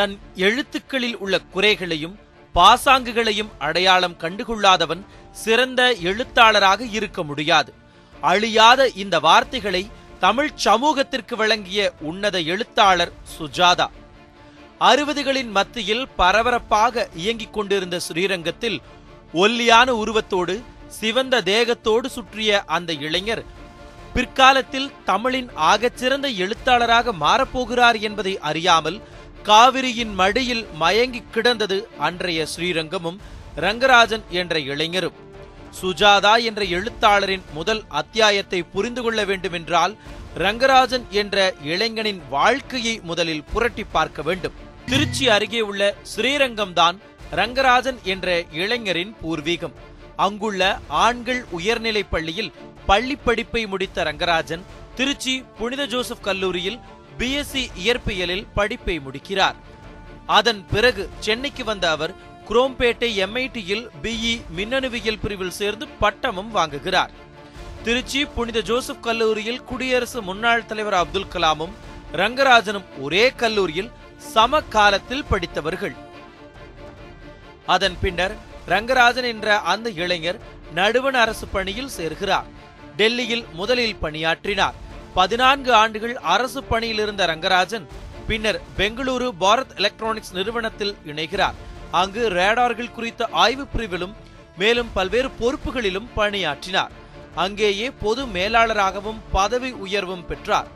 தன் எழுத்துக்களில் உள்ள குறைகளையும் பாசாங்குகளையும் அடையாளம் கண்டுகொள்ளாதவன் சிறந்த எழுத்தாளராக இருக்க முடியாது. அழியாத இந்த வார்த்தைகளை தமிழ் சமூகத்திற்கு வழங்கிய உன்னத எழுத்தாளர் சுஜாதா. அறுபதுகளின் மத்தியில் பரபரப்பாக இயங்கிக் கொண்டிருந்த ஸ்ரீரங்கத்தில் ஒல்லியான உருவத்தோடு சிவந்த தேகத்தோடு சுற்றிய அந்த இளைஞர் பிற்காலத்தில் தமிழின் ஆகச்சிறந்த எழுத்தாளராக மாறப்போகிறார் என்பதை அறியாமல் காவிரியின் மடியில் மயங்கி கிடந்தது அன்றைய ஸ்ரீரங்கமும் ரங்கராஜன் என்ற இளைஞரும். சுஜாதா என்ற எழுத்தாளரின் முதல் அத்தியாயத்தை புரிந்து கொள்ள வேண்டுமென்றால் ரங்கராஜன் என்ற இளைஞனின் வாழ்க்கையை முதலில் புரட்டி பார்க்க வேண்டும். திருச்சி அருகே உள்ள ஸ்ரீரங்கம்தான் ரங்கராஜன் என்ற இளைஞரின் பூர்வீகம். அங்குள்ள ஆண்கள் உயர்நிலைப் பள்ளியில் பள்ளி படிப்பை முடித்த ரங்கராஜன் திருச்சி புனித ஜோசப் கல்லூரியில் பிஎஸ்சி இயற்பியலில் படிப்பை முடிக்கிறார். அதன் பிறகு சென்னைக்கு வந்த அவர் குரோம்பேட்டை எம்ஐடியில் பிஇ மின்னணுவியல் பிரிவில் சேர்ந்து பட்டமும் வாங்குகிறார். திருச்சி புனித ஜோசப் கல்லூரியில் குடியரசு முன்னாள் தலைவர் அப்துல் கலாமும் ரங்கராஜனும் ஒரே கல்லூரியில் சம காலத்தில் படித்தவர்கள். அதன் பின்னர் ரங்கராஜன் என்ற அந்த இளைஞர் நடுவண் அரசு பணியில் சேர்கிறார். டெல்லியில் முதலில் பணியாற்றினார். பதினான்கு ஆண்டுகள் அரசு பணியில் இருந்த ரங்கராஜன் பின்னர் பெங்களூரு பாரத் எலக்ட்ரானிக்ஸ் நிறுவனத்தில் இணைகிறார். அங்கு ரேடார்கள் குறித்த ஆய்வு பிரிவிலும் மேலும் பல்வேறு பொறுப்புகளிலும் பணியாற்றினார். அங்கேயே பொது மேலாளராகவும் பதவி உயர்வும் பெற்றார்.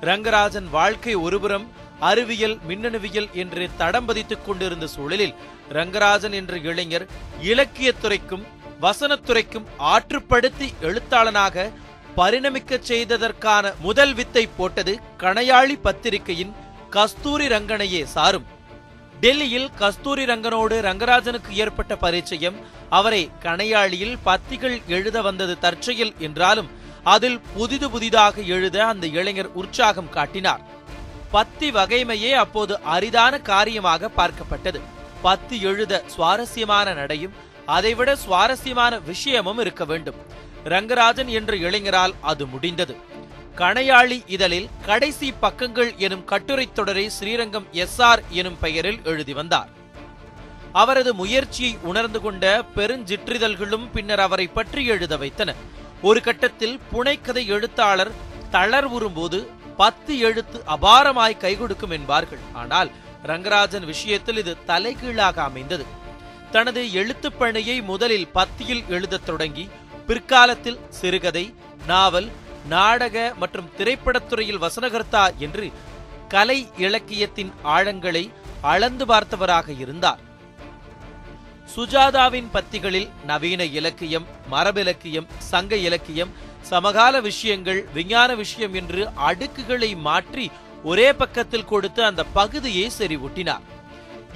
ரங்கராஜன் வாழ்க்கை ஒருபுறம் அறிவியல் மின்னணுவியல் என்று தடம் பதித்துக் கொண்டிருந்த சூழலில் ரங்கராஜன் என்ற இளைஞர் இலக்கியத்துறைக்கும் வசனத்துறைக்கும் ஆற்றுப்படுத்தி எழுத்தாளனாக பரிணமிக்கச் செய்ததற்கான முதல் வித்தை போட்டது கணையாளி பத்திரிகையின் கஸ்தூரி ரங்கனையே சாரும். டெல்லியில் கஸ்தூரி ரங்கனோடு ரங்கராஜனுக்கு ஏற்பட்ட பரிச்சயம் அவரை கணையாளியில் பத்திகள் எழுத வந்தது தற்செயல் என்றாலும் அதில் புதிது புதிதாக எழுத அந்த இளைஞர் உற்சாகம் காட்டினார். பத்தி வகைமையே அப்போது அரிதான காரியமாக பார்க்கப்பட்டது. பத்தி எழுத சுவாரஸ்யமான நடையும் அதைவிட சுவாரஸ்யமான விஷயமும் இருக்க வேண்டும். ரங்கராஜன் என்ற இளைஞரால் அது முடிந்தது. கணையாளி இதழில் கடைசி பக்கங்கள் எனும் கட்டுரைத் தொடரை ஸ்ரீரங்கம் எஸ்ஆர் எனும் பெயரில் எழுதி வந்தார். அவரது முயற்சியை உணர்ந்து கொண்ட பெருஞ்சிற்றிதழ்களும் பின்னர் அவரை பற்றி எழுத வைத்தன. ஒரு கட்டத்தில் புனைக்கதை எழுத்தாளர் தளர்வுறும்போது பத்து எழுத்து அபாரமாய் கைகொடுக்கும் என்பார்கள். ஆனால் ரங்கராஜன் விஷயத்தில் இது தலைகீழாக அமைந்தது. தனது எழுத்துப் பணியை முதலில் பத்தியில் எழுதத் தொடங்கி பிற்காலத்தில் சிறுகதை நாவல் நாடக மற்றும் திரைப்படத்துறையில் வசனகர்த்தா என்று கலை இலக்கியத்தின் ஆழங்களை அளந்து பார்த்தவராக இருந்தார். சுஜாதாவின் பத்திகளில் நவீன இலக்கியம் மரபிலக்கியம் சங்க இலக்கியம் சமகால விஷயங்கள் விஞ்ஞான விஷயம் என்று அடுக்குகளை மாற்றி ஒரே பக்கத்தில் கொடுத்து அந்த பகுதியை செறிவூட்டினார்.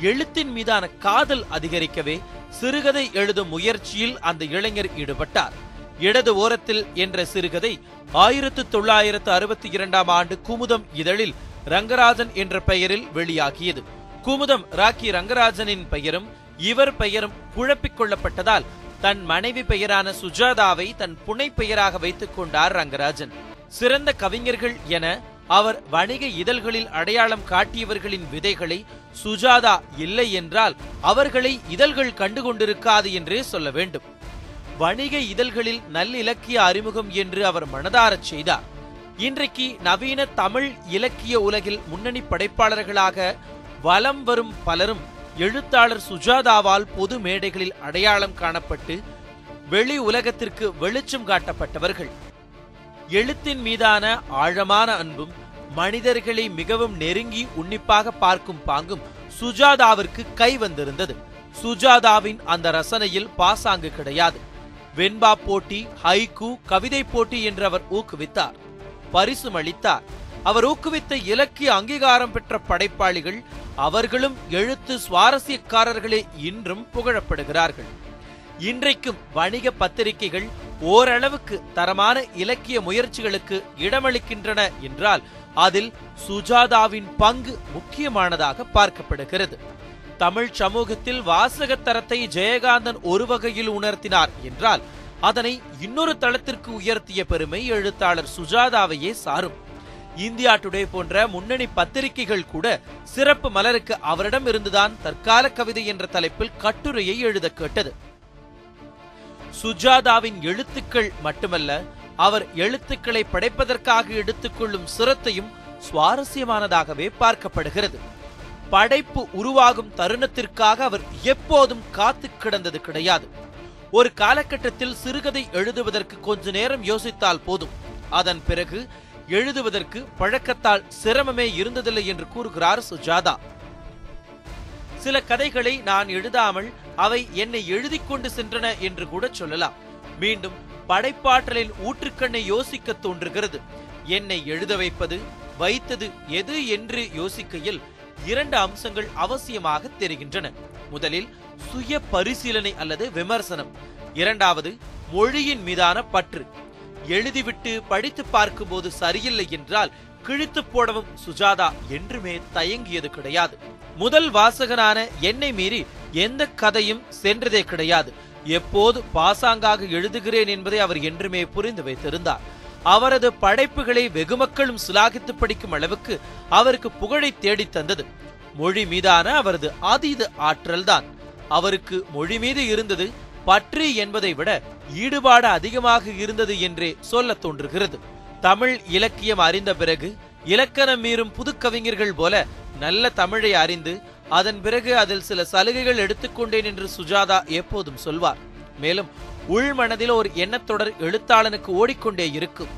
எழுத்தின் மீதான காதல் அதிகரிக்கவே சிறுகதை எழுதும் முயற்சியில் அந்த இளைஞர் ஈடுபட்டார். இடது ஓரத்தில் என்ற சிறுகதை ஆயிரத்து தொள்ளாயிரத்து அறுபத்தி இரண்டாம் ஆண்டு குமுதம் இதழில் ரங்கராஜன் என்ற பெயரில் வெளியாகியது. குமுதம் ராக்கி ரங்கராஜனின் பெயரும் இவர் பெயரும் குழப்பிக் கொள்ளப்பட்டதால் தன் மனைவி பெயரான சுஜாதாவை தன் புனை பெயராக வைத்துக் கொண்டார் ரங்கராஜன். சிறந்த கவிஞர்கள் என அவர் வணிக இதழ்களில் அடையாளம் காட்டியவர்களின் விதைகளை சுஜாதா இல்லை என்றால் அவர்களை இதழ்கள் கண்டுகொண்டிருக்காது என்றே சொல்ல வேண்டும். வணிக இதழ்களில் நல்லிலக்கிய அறிமுகம் என்று அவர் மனதாரச் செய்தார். இன்றைக்கு நவீன தமிழ் இலக்கிய உலகில் முன்னணி படைப்பாளர்களாக வலம் வரும் பலரும் எழுத்தாளர் சுஜாதாவால் பொது மேடைகளில் அடையாளம் காணப்பட்டு வெளி உலகத்திற்கு வெளிச்சம் காட்டப்பட்டவர்கள். எழுத்தின் மீதான ஆழமான அன்பும் மனிதர்களை மிகவும் நெருங்கி உன்னிப்பாக பார்க்கும் பாங்கும் சுஜாதாவிற்கு கை வந்திருந்தது. சுஜாதாவின் அந்த ரசனையில் பாசாங்கு கிடையாது. வெண்பா போட்டி ஹைக்கு கவிதை போட்டி என்று அவர் ஊக்குவித்தார். பரிசும் அளித்தார் அவர் ஊக்குவித்த இலக்கிய அங்கீகாரம் பெற்ற படைப்பாளிகள் அவர்களும் எழுத்து சுவாரஸ்யக்காரர்களே இன்றும் புகழப்படுகிறார்கள். இன்றைக்கும் வணிக பத்திரிகைகள் ஓரளவுக்கு தரமான இலக்கிய முயற்சிகளுக்கு இடமளிக்கின்றன என்றால் அதில் சுஜாதாவின் பங்கு முக்கியமானதாக பார்க்கப்படுகிறது. தமிழ் சமூகத்தில் வாசக தரத்தை ஜெயகாந்தன் ஒரு வகையில் உணர்த்தினார் என்றால் அதனை இன்னொரு தளத்திற்கு உயர்த்திய பெருமை எழுத்தாளர் சுஜாதாவையே சாரும். இந்தியா டுடே போன்ற முன்னணி பத்திரிகைகள் கூட சிறப்பு மலருக்கு அவரிடம் இருந்துதான் தற்கால கவிதை என்ற தலைப்பில் கட்டுரையை எழுத கேட்டது. சுஜாதாவின் எழுத்துக்கள் மட்டுமல்ல அவர் எழுத்துக்களை படைப்பதற்காக எடுத்துக்கொள்ளும் சிரத்தையும் சுவாரஸ்யமானதாகவே பார்க்கப்படுகிறது. படைப்பு உருவாகும் தருணத்திற்காக அவர் எப்போதும் காத்து கிடந்தது கிடையாது. ஒரு காலகட்டத்தில் சிறுகதை எழுதுவதற்கு கொஞ்ச நேரம் யோசித்தால் போதும். அதன் பிறகு எழுதுவதற்கு பழக்கத்தால் சிரமமே இருந்ததில்லை என்று கூறுகிறார் சுஜாதா. சில கதைகளை நான் எழுதாமல் அவை என்னை எழுதி கொண்டு சென்றன என்று கூட சொல்லலாம். மீண்டும் படைப்பாற்றலின் ஊற்றுக்கண்ணை யோசிக்க தோன்றுகிறது. என்னை எழுத வைப்பது வைத்தது எது என்று யோசிக்கையில் இரண்டு அம்சங்கள் அவசியமாக தெரிகின்றன. முதலில் சுய பரிசீலனை அல்லது விமர்சனம். இரண்டாவது மொழியின் மீதான பற்று. எழுதிவிட்டு படித்து பார்க்கும்போது சரியில்லை என்றால் கிழித்து போடவும் சுஜாதா என்றுமே தயங்கியது கிடையாது. முதல் வாசகனான என்னை மீறி எந்த கதையும் சென்றதே கிடையாது. எப்போது பாசாங்காக எழுதுகிறேன் என்பதை அவர் என்றுமே புரிந்து வைத்திருந்தார். அவரது படைப்புகளை வெகுமக்களும் சுலாகித்து படிக்கும் அளவுக்கு அவருக்கு புகழை தேடித் தந்தது. மொழி மீதான அவரது அதீத ஆற்றல்தான். அவருக்கு மொழி மீது இருந்தது பற்று என்பதை விட ஈடுபாடு அதிகமாக இருந்தது என்றே சொல்லத் தோன்றுகிறது. தமிழ் இலக்கியம் அறிந்த பிறகு இலக்கணம் மீறும் புதுக்கவிஞர்கள் போல நல்ல தமிழை அறிந்து அதன் பிறகு அதில் சில சலுகைகள் எடுத்துக்கொண்டேன் என்று சுஜாதா எப்போதும் சொல்வார். மேலும் உள்மனதில் ஒரு எண்ணத்தொடர் எழுத்தாளனுக்கு ஓடிக்கொண்டே இருக்கும்.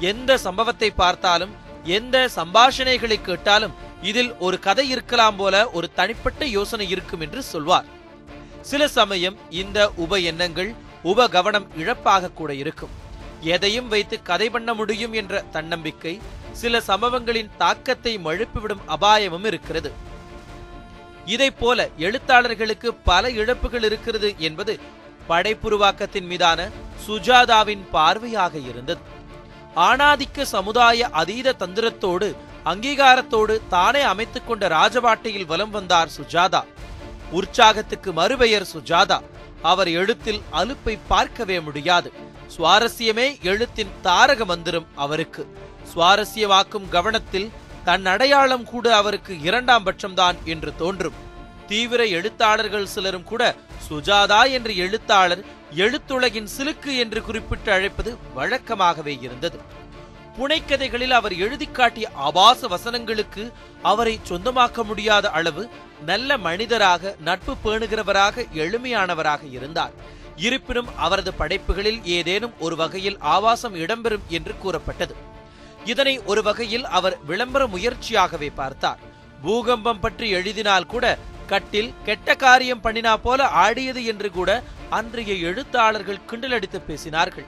எந்த சம்பவத்தை பார்த்தாலும் எந்த சம்பாஷணைகளை கேட்டாலும் இதில் ஒரு கதை இருக்கலாம் போல ஒரு தனிப்பட்ட யோசனை இருக்கும் என்று சொல்வார். சில சமயம் இந்த உப எண்ணங்கள் உப கவனம் இழப்பாக கூட இருக்கும். எதையும் வைத்து கதை பண்ண முடியும் என்ற தன்னம்பிக்கை சில சம்பவங்களின் தாக்கத்தை மழுப்பிவிடும் அபாயமும் இருக்கிறது. இதை போல எழுத்தாளர்களுக்கு பல இழப்புகள் இருக்கிறது என்பது படைப்புருவாக்கத்தின் மீதான சுஜாதாவின் பார்வையாக இருந்தது. ஆணாதிக்க சமுதாய அதீத தந்திரத்தோடு அங்கீகாரத்தோடு தானே அமைத்துக் கொண்ட ராஜபாட்டையில் வலம் வந்தார் சுஜாதா. உற்சாகத்துக்கு மறுபெயர் சுஜாதா. அவர் எழுத்தில் அலுப்பை பார்க்கவே முடியாது. சுவாரஸ்யமே எழுத்தின் தாரக மந்திரம் அவருக்கு. சுவாரஸ்யமாக்கும் கவனத்தில் தன் அடையாளம் கூட அவருக்கு இரண்டாம் பட்சம்தான் என்று தோன்றும். தீவிர எழுத்தாளர்கள் சிலரும் கூட சுஜாதா என்ற எழுத்தாளர் எழுத்துலகின் சிலுக்கு என்று குறிப்பிட்டு அழைப்பது வழக்கமாகவே இருந்தது. புனைக்கதைகளில் அவர் எழுதி காட்டிய ஆபாச வசனங்களுக்கு அவரை சொந்தமாக்க முடியாத அளவு நல்ல மனிதராக நட்பு பேணுகிறவராக எளிமையானவராக இருந்தார். இருப்பினும் அவரது படைப்புகளில் ஏதேனும் ஒரு வகையில் ஆபாசம் இடம்பெறும் என்று கூறப்பட்டது. இதனை ஒரு வகையில் அவர் விளம்பர முயற்சியாகவே பார்த்தார். பூகம்பம் பற்றி எழுதினால் கூட கட்டில் கெட்ட காரியம் பண்ணினா போல ஆடியது என்று கூட அன்றைய எழுத்தாளர்கள் கிண்டலடித்து பேசினார்கள்.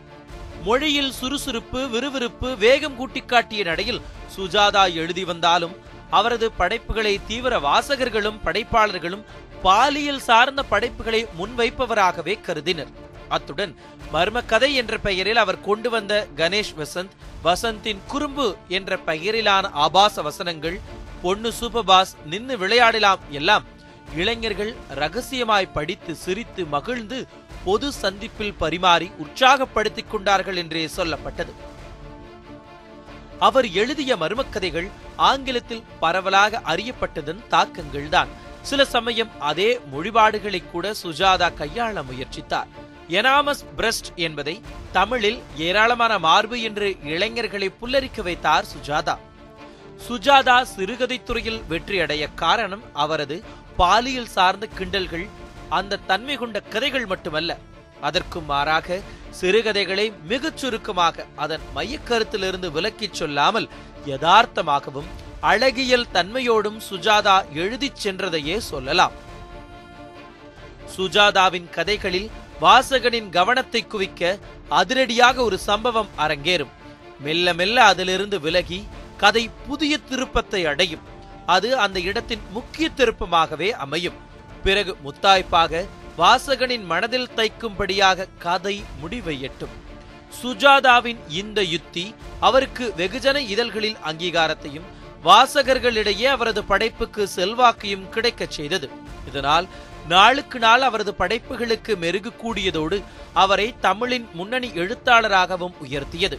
மொழியில் சுறுசுறுப்பு விறுவிறுப்பு வேகம் கூட்டி காட்டிய நடையில் சுஜாதா எழுதி வந்தாலும் அவரது படைப்புகளை தீவிர வாசகர்களும் படைப்பாளர்களும் பாலியல் சார்ந்த படைப்புகளை முன்வைப்பவராகவே கருதினர். அத்துடன் மர்மக்கதை என்ற பெயரில் அவர் கொண்டு வந்த கணேஷ் வசந்த் வசந்தின் குறும்பு என்ற பெயரிலான ஆபாச வசனங்கள் பொண்ணு சூப்பர்பாஸ் நின்னு விளையாடலாம் எல்லாம் இளைஞர்கள் ரகசியமாய் படித்து சிரித்து மகிழ்ந்து பொது சந்திப்பில் பரிமாறி உற்சாகப்படுத்திக் கொண்டார்கள் என்றே சொல்லப்பட்டது. அவர் எழுதிய மர்மக்கதைகள் ஆங்கிலத்தில் பரவலாக அறியப்பட்டதன் தாக்கங்கள்தான். சில சமயம் அதே மொழிபாடுகளை கூட சுஜாதா கையாள முயற்சித்தார். எனாமஸ் பிரஸ்ட் என்பதை தமிழில் ஏராளமான மார்பு என்று இளைஞர்களை புல்லரிக்க வைத்தார் சுஜாதா. சுஜாதா சிறுகதைத்துறையில் வெற்றியடைய காரணம் அவரது பாலியல் சார்ந்த கிண்டல்கள் அந்த தன்மை கொண்ட கதைகள் மட்டுமல்ல. அதற்கு மாறாக சிறுகதைகளை மிகச் சுருக்கமாக அதன் மையக்கருத்திலிருந்து விலக்கிச் சொல்லாமல் யதார்த்தமாகவும் அழகியல் தன்மையோடும் சுஜாதா எழுதிச் சென்றதையே சொல்லலாம். சுஜாதாவின் கதைகளில் வாசகனின் கவனத்தை குவிக்க அதிரடியாக ஒரு சம்பவம் அரங்கேறும். மெல்ல மெல்ல அதிலிருந்து விலகி கதை புதிய திருப்பத்தை அடையும். அது அந்த இடத்தின் முக்கிய திருப்பமாகவே அமையும். பிறகு முத்தாய்ப்பாக வாசகனின் மனதில் தைக்கும்படியாக கதை முடிவை எட்டும். சுஜாதாவின் இந்த யுத்தி அவருக்கு வெகுஜன இதழ்களில் அங்கீகாரத்தையும் வாசகர்களிடையே அவரது படைப்புக்கு செல்வாக்கையும் கிடைக்கச் செய்தது. இதனால் நாளுக்கு நாள் அவரது படைப்புகளுக்கு மெருகு கூடியதோடு அவரை தமிழின் முன்னணி எழுத்தாளராகவும் உயர்த்தியது.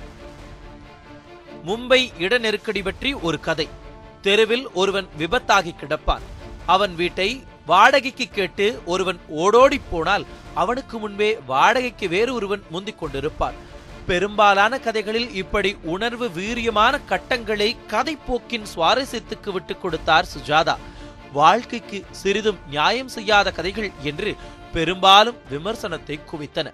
மும்பை இட நெருக்கடி பற்றி ஒரு கதை. தெருவில் ஒருவன் விபத்தாகி கிடப்பான். அவன் வீட்டை வாடகைக்கு கேட்டு ஒருவன் ஓடோடி போனால் அவனுக்கு முன்பே வாடகைக்கு வேறு ஒருவன் முந்திக் கொண்டிருப்பான் பெரும்பாலான கதைகளில் இப்படி உணர்வு வீரியமான கட்டங்களை கதைப்போக்கின் சுவாரஸ்யத்துக்கு விட்டுக் கொடுத்தார் சுஜாதா. வாழ்க்கைக்கு சிறிதும் நியாயம் செய்யாத கதைகள் என்று பெரும்பாலும் விமர்சனத்தை குவித்தன.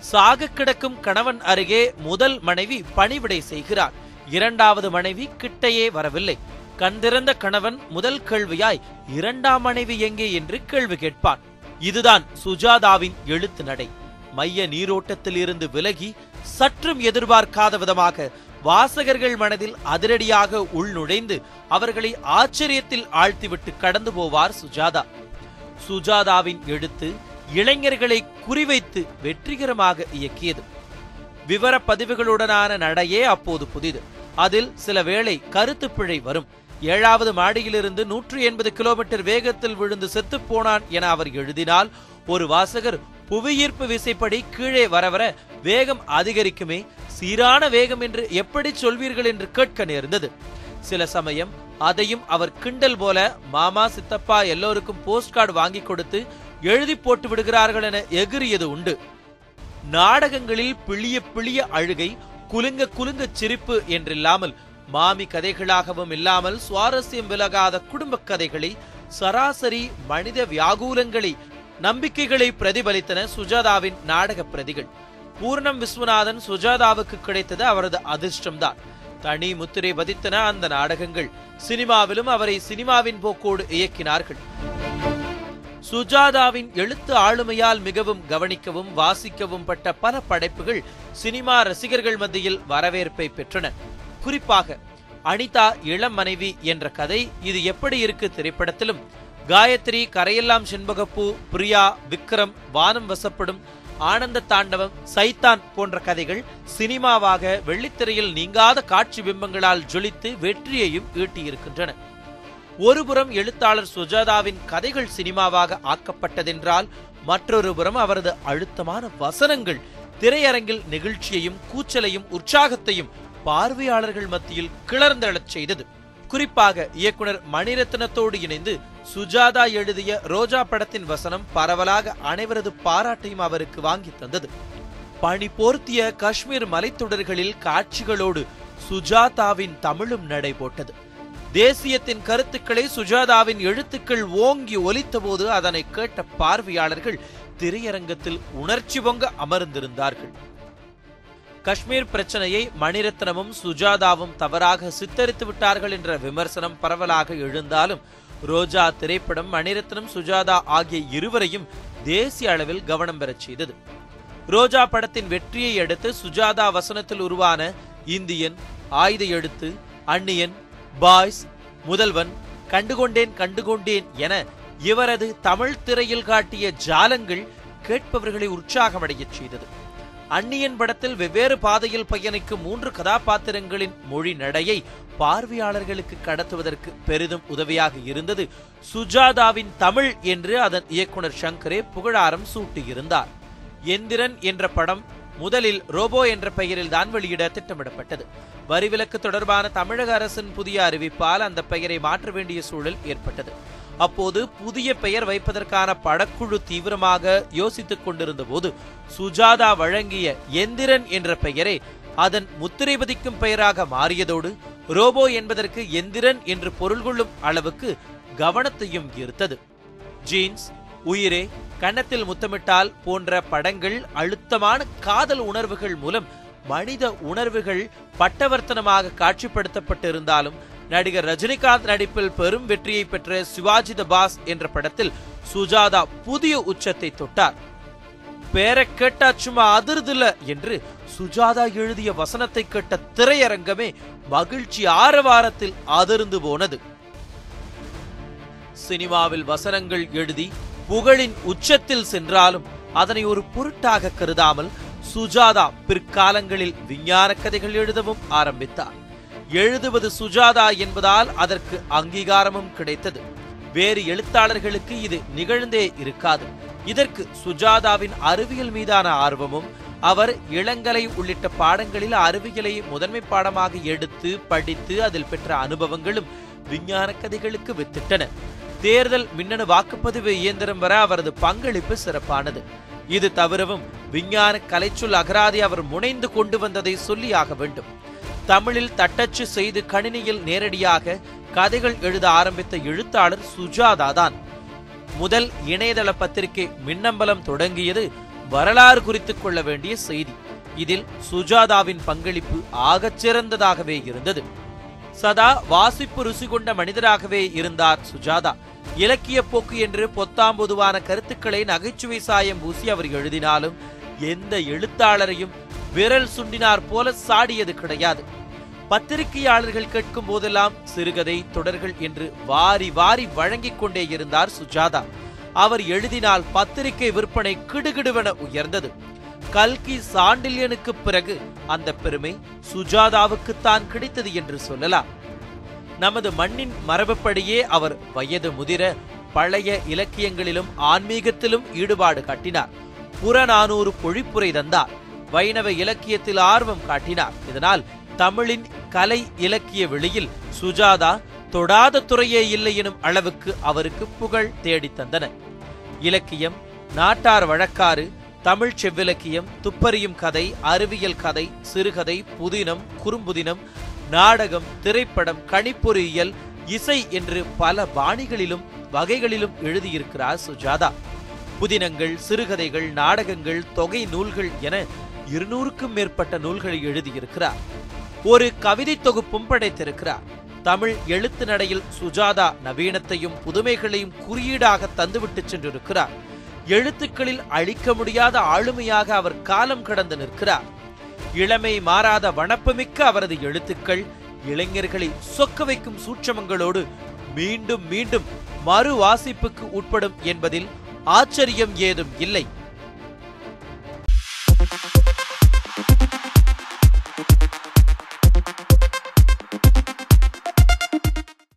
சாக கிடக்கும் கணவன் அருகே முதல் மனைவி பணிவிடை செய்கிறார். இரண்டாவது மனைவி கிட்டையே வரவில்லை. கண்திறந்த கணவன் முதல் கேள்வியாய் இரண்டாம் மனைவி எங்கே என்று கேள்வி கேட்பான். இதுதான் சுஜாதாவின் எழுத்து நடை. மைய நீரோட்டத்தில் இருந்து விலகி சற்றும் எதிர்பார்க்காத விதமாக வாசகர்கள் மனதில் அதிரடியாக உள்நுழைந்து அவர்களை ஆச்சரியத்தில் ஆழ்த்திவிட்டு கடந்து போவார் சுஜாதா. சுஜாதாவின் எழுத்து இளைஞர்களை குறிவைத்து வெற்றிகரமாக இயக்கியது. விவர பதிவுகளுடனான நடையே அப்போது புதிது. அதில் சில வேளை கருத்து பிழை வரும். ஏழாவது மாடியிலிருந்து நூற்று எண்பது கிலோமீட்டர் வேகத்தில் விழுந்து செத்துப்போனான் என அவர் எழுதினால் ஒரு வாசகர் புவியீர்ப்பு விசைப்படி கீழே வர வர வேகம் அதிகரிக்குமே. சீரான வேகம் என்று எப்படி சொல்வீர்கள் என்று கேட்க நேர்ந்தது. சில சமயம் அதையும் அவர் கிண்டல் போல மாமா சித்தப்பா எல்லோருக்கும் போஸ்ட் கார்டு வாங்கி கொடுத்து எழுதி போட்டு விடுகிறார்கள் என எகிரியது உண்டு. நாடகங்களில் பிழிய பிழிய அழுகை குலுங்க குலுங்க சிரிப்பு என்றில்லாமல் மாமி கதைகளாகவும் இல்லாமல் சுவாரஸ்யம் விலகாத குடும்ப கதைகளை சராசரி மனித வியாகூலங்களை நம்பிக்கைகளை பிரதிபலித்தன சுஜாதாவின் நாடக பிரதிகள். பூர்ணம் விஸ்வநாதன் சுஜாதாவுக்கு கிடைத்தது அவரது அதிர்ஷ்டம்தான். தனி முத்திரை பதித்தன அந்த நாடகங்கள். சினிமாவிலும் அவரை சினிமாவின் போக்கோடு இயக்கினார்கள். சுஜாதாவின் எழுத்து ஆளுமையால் மிகவும் கவனிக்கவும் வாசிக்கவும் பட்ட பல படைப்புகள் சினிமா ரசிகர்கள் மத்தியில் வரவேற்பை பெற்றன. குறிப்பாக அனிதா இளம் மனைவி என்ற கதை இது எப்படி இருக்கு திரைப்படத்திலும்? காயத்ரி கரையெல்லாம் செண்பகப்பூ பிரியா விக்ரம் வானம் வசப்படும் ஆனந்த தாண்டவம் சைத்தான் போன்ற கதைகள் சினிமாவாக வெள்ளித்திரையில் நீங்காத காட்சி பிம்பங்களால் ஜொலித்து வெற்றியையும் ஈட்டியிருக்கின்றன. ஒருபுறம் எழுத்தாளர் சுஜாதாவின் கதைகள் சினிமாவாக ஆக்கப்பட்டதென்றால் மற்றொரு புறம் அவரது அழுத்தமான வசனங்கள் திரையரங்கில் நெகிழ்ச்சியையும் கூச்சலையும் உற்சாகத்தையும் பார்வையாளர்கள் மத்தியில் கிளர்ந்தெழச் செய்தது. குறிப்பாக இயக்குனர் மணிரத்னத்தோடு இணைந்து சுஜாதா எழுதிய ரோஜா படத்தின் வசனம் பரவலாக அனைவரது பாராட்டையும் அவருக்கு வாங்கி தந்தது. பனி போர்த்திய காஷ்மீர் மலைத்தொடர்களில் காட்சிகளோடு சுஜாதாவின் தமிழும் நடைபோட்டது. தேசியத்தின் கருத்துக்களை சுஜாதாவின் எழுத்துக்கள் ஓங்கி ஒலித்தபோது அதனை கேட்ட பார்வையாளர்கள் திரையரங்கத்தில் உணர்ச்சி பொங்க அமர்ந்திருந்தார்கள். காஷ்மீர் பிரச்சனையை மணிரத்னமும் சுஜாதாவும் தவறாக சித்தரித்து விட்டார்கள் என்ற விமர்சனம் பரவலாக எழுந்தாலும் ரோஜா திரைப்படம் மணிரத்னம் சுஜாதா ஆகிய இருவரையும் தேசிய அளவில் கவனம் பெறச் செய்தது. ரோஜா படத்தின் வெற்றியை அடுத்து சுஜாதா வசனத்தில் உருவான இந்தியன் ஆயுத எழுத்து அன்னியன் பாய்ஸ் முதல்வன் கண்டுகொண்டேன் கண்டுகொண்டேன் என இவரது தமிழ் திரையில் காட்டிய ஜாலங்கள் கேட்பவர்களை உற்சாகமடையச் செய்தது. அந்நியன் படத்தில் வெவ்வேறு பாதையில் பயணிக்கும் மூன்று கதாபாத்திரங்களின் மொழி நடையை பார்வையாளர்களுக்கு கடத்துவதற்கு பெரிதும் உதவியாக இருந்தது. சுஜாதாவின் தமிழ் என்று அதன் இயக்குனர் சங்கரே புகழாரம் சூட்டியிருந்தார். எந்திரன் என்ற படம் முதலில் ரோபோ என்ற பெயரில் தான் வெளியிட திட்டமிடப்பட்டது. வரிவிலக்கு தொடர்பான தமிழக அரசின் புதிய அறிவிப்பால் அந்த பெயரை மாற்ற வேண்டிய சூழல் ஏற்பட்டது. அப்போது புதிய பெயர் வைப்பதற்கான படக்குழு தீவிரமாக யோசித்துக் கொண்டிருந்த போது சுஜாதா வழங்கிய எந்திரன் என்ற பெயரே அதன் முத்திரை பதிக்கும் பெயராக மாறியதோடு ரோபோ என்பதற்கு எந்திரன் என்று பொருள் கொள்ளும் அளவுக்கு கவனத்தையும் ஈர்த்தது. ஜீன்ஸ் உயிரே கன்னத்தில் முத்தமிட்டால் போன்ற படங்கள் அழுத்தமான காதல் உணர்வுகள் மூலம் மனித உணர்வுகள் பட்டவர்த்தனமாக காட்சிப்படுத்தப்பட்டிருந்தாலும் நடிகர் ரஜினிகாந்த் நடிப்பில் பெரும் வெற்றியை பெற்ற சிவாஜி த பாஸ் என்ற படத்தில் சுஜாதா புதிய உச்சத்தை தொட்டார். பேரை கேட்டா சும்மா அதிர்தில்ல என்று சுஜாதா எழுதிய வசனத்தை கேட்ட திரையரங்கமே மகிழ்ச்சி ஆரவாரத்தில் அதிர்ந்து போனது. சினிமாவில் வசனங்கள் எழுதி புகழின் உச்சத்தில் சென்றாலும் அதனை ஒரு பொருட்டாக கருதாமல் சுஜாதா பிற்காலங்களில் விஞ்ஞான கதைகள் எழுதவும் ஆரம்பித்தார். எழுதுவது சுஜாதா என்பதால் அதற்கு அங்கீகாரமும் கிடைத்தது. வேறு எழுத்தாளர்களுக்கு இது நிகழ்ந்தே இருக்காது. இதற்கு சுஜாதாவின் அறிவியல் மீதான ஆர்வமும் அவர் இளங்கலை உள்ளிட்ட பாடங்களில் அறிவியலை முதன்மை பாடமாக எடுத்து படித்து அதில் பெற்ற அனுபவங்களும் விஞ்ஞான கதைகளுக்கு வித்திட்டன. தேர்தல் மின்னணு வாக்குப்பதிவு இயந்திரம் வர அவரது பங்களிப்பு சிறப்பானது. இது தவிரவும் விஞ்ஞான கலைச்சொல் அகராதி அவர் முனைந்து கொண்டு வந்ததை சொல்லியாக வேண்டும். தமிழில் தட்டச்சு செய்து கணினியில் நேரடியாக கதைகள் எழுத ஆரம்பித்த எழுத்தாளர் சுஜாதா தான் முதல் இணையதள பத்திரிகை மின்னம்பலம் தொடங்கியது வரலாறு குறித்துக் கொள்ள வேண்டிய செய்தி. இதில் சுஜாதாவின் பங்களிப்பு ஆகச் சிறந்ததாகவே இருந்தது. சதா வாசிப்பு ருசி கொண்ட மனிதராகவே இருந்தார் சுஜாதா. இலக்கிய போக்கு என்று பொத்தாம் பொதுவான கருத்துக்களை நகைச்சுவை சாயம் பூசி அவர் எழுதினாலும் எந்த எழுத்தாளரையும் விரல் சுண்டினார் போல சாடியது கிடையாது. பத்திரிகையாளர்கள் கேட்கும் போதெல்லாம் சிறுகதை தொடர்கள் என்று வாரி வாரி வழங்கிக் கொண்டே இருந்தார் சுஜாதா. அவர் எழுதினால் பத்திரிகை விற்பனை கிடுகிடுவென உயர்ந்தது. கல்கி சாண்டில்யனுக்கு பிறகு அந்த பெருமை சுஜாதாவுக்குத்தான் கிடைத்தது என்று சொல்லலாம். நமது மண்ணின் மரபுப்படியே அவர் வயது முதிர பழைய இலக்கியங்களிலும் ஆன்மீகத்திலும் ஈடுபாடு காட்டினார். புறநானூறு பொழிப்புரை தந்தார். வைணவ இலக்கியத்தில் ஆர்வம் காட்டினார். இதனால் தமிழின் கலை இலக்கிய வெளியில் சுஜாதா தொடாத துறையே இல்லை எனும் அளவுக்கு அவருக்கு புகழ் தேடித் தந்தன. இலக்கியம் நாட்டார் வழக்காறு தமிழ் செவ்விலக்கியம் துப்பறியும் கதை அறிவியல் கதை சிறுகதை புதினம் குறும்புதினம் நாடகம் திரைப்படம் கணிப்பொறியியல் இசை என்று பல பாணிகளிலும் வகைகளிலும் எழுதியிருக்கிறார் சுஜாதா. புதினங்கள் சிறுகதைகள் நாடகங்கள் தொகை நூல்கள் என இருநூறுக்கும் மேற்பட்ட நூல்களை எழுதியிருக்கிறார். ஒரு கவிதை தொகுப்பும் படைத்திருக்கிறார். தமிழ் எழுத்து நடையில் சுஜாதா நவீனத்தையும் புதுமைகளையும் குறியீடாக தந்துவிட்டு சென்றிருக்கிறார். எழுத்துக்களில் அழிக்க முடியாத ஆளுமையாக அவர் காலம் கடந்து நிற்கிறார். இளமை மாறாத வனப்புமிக்க அவரது எழுத்துக்கள் இளைஞர்களை சொக்க வைக்கும் சூட்சமங்களோடு மீண்டும் மீண்டும் மறு வாசிப்புக்கு உட்படும் என்பதில் ஆச்சரியம் ஏதும் இல்லை.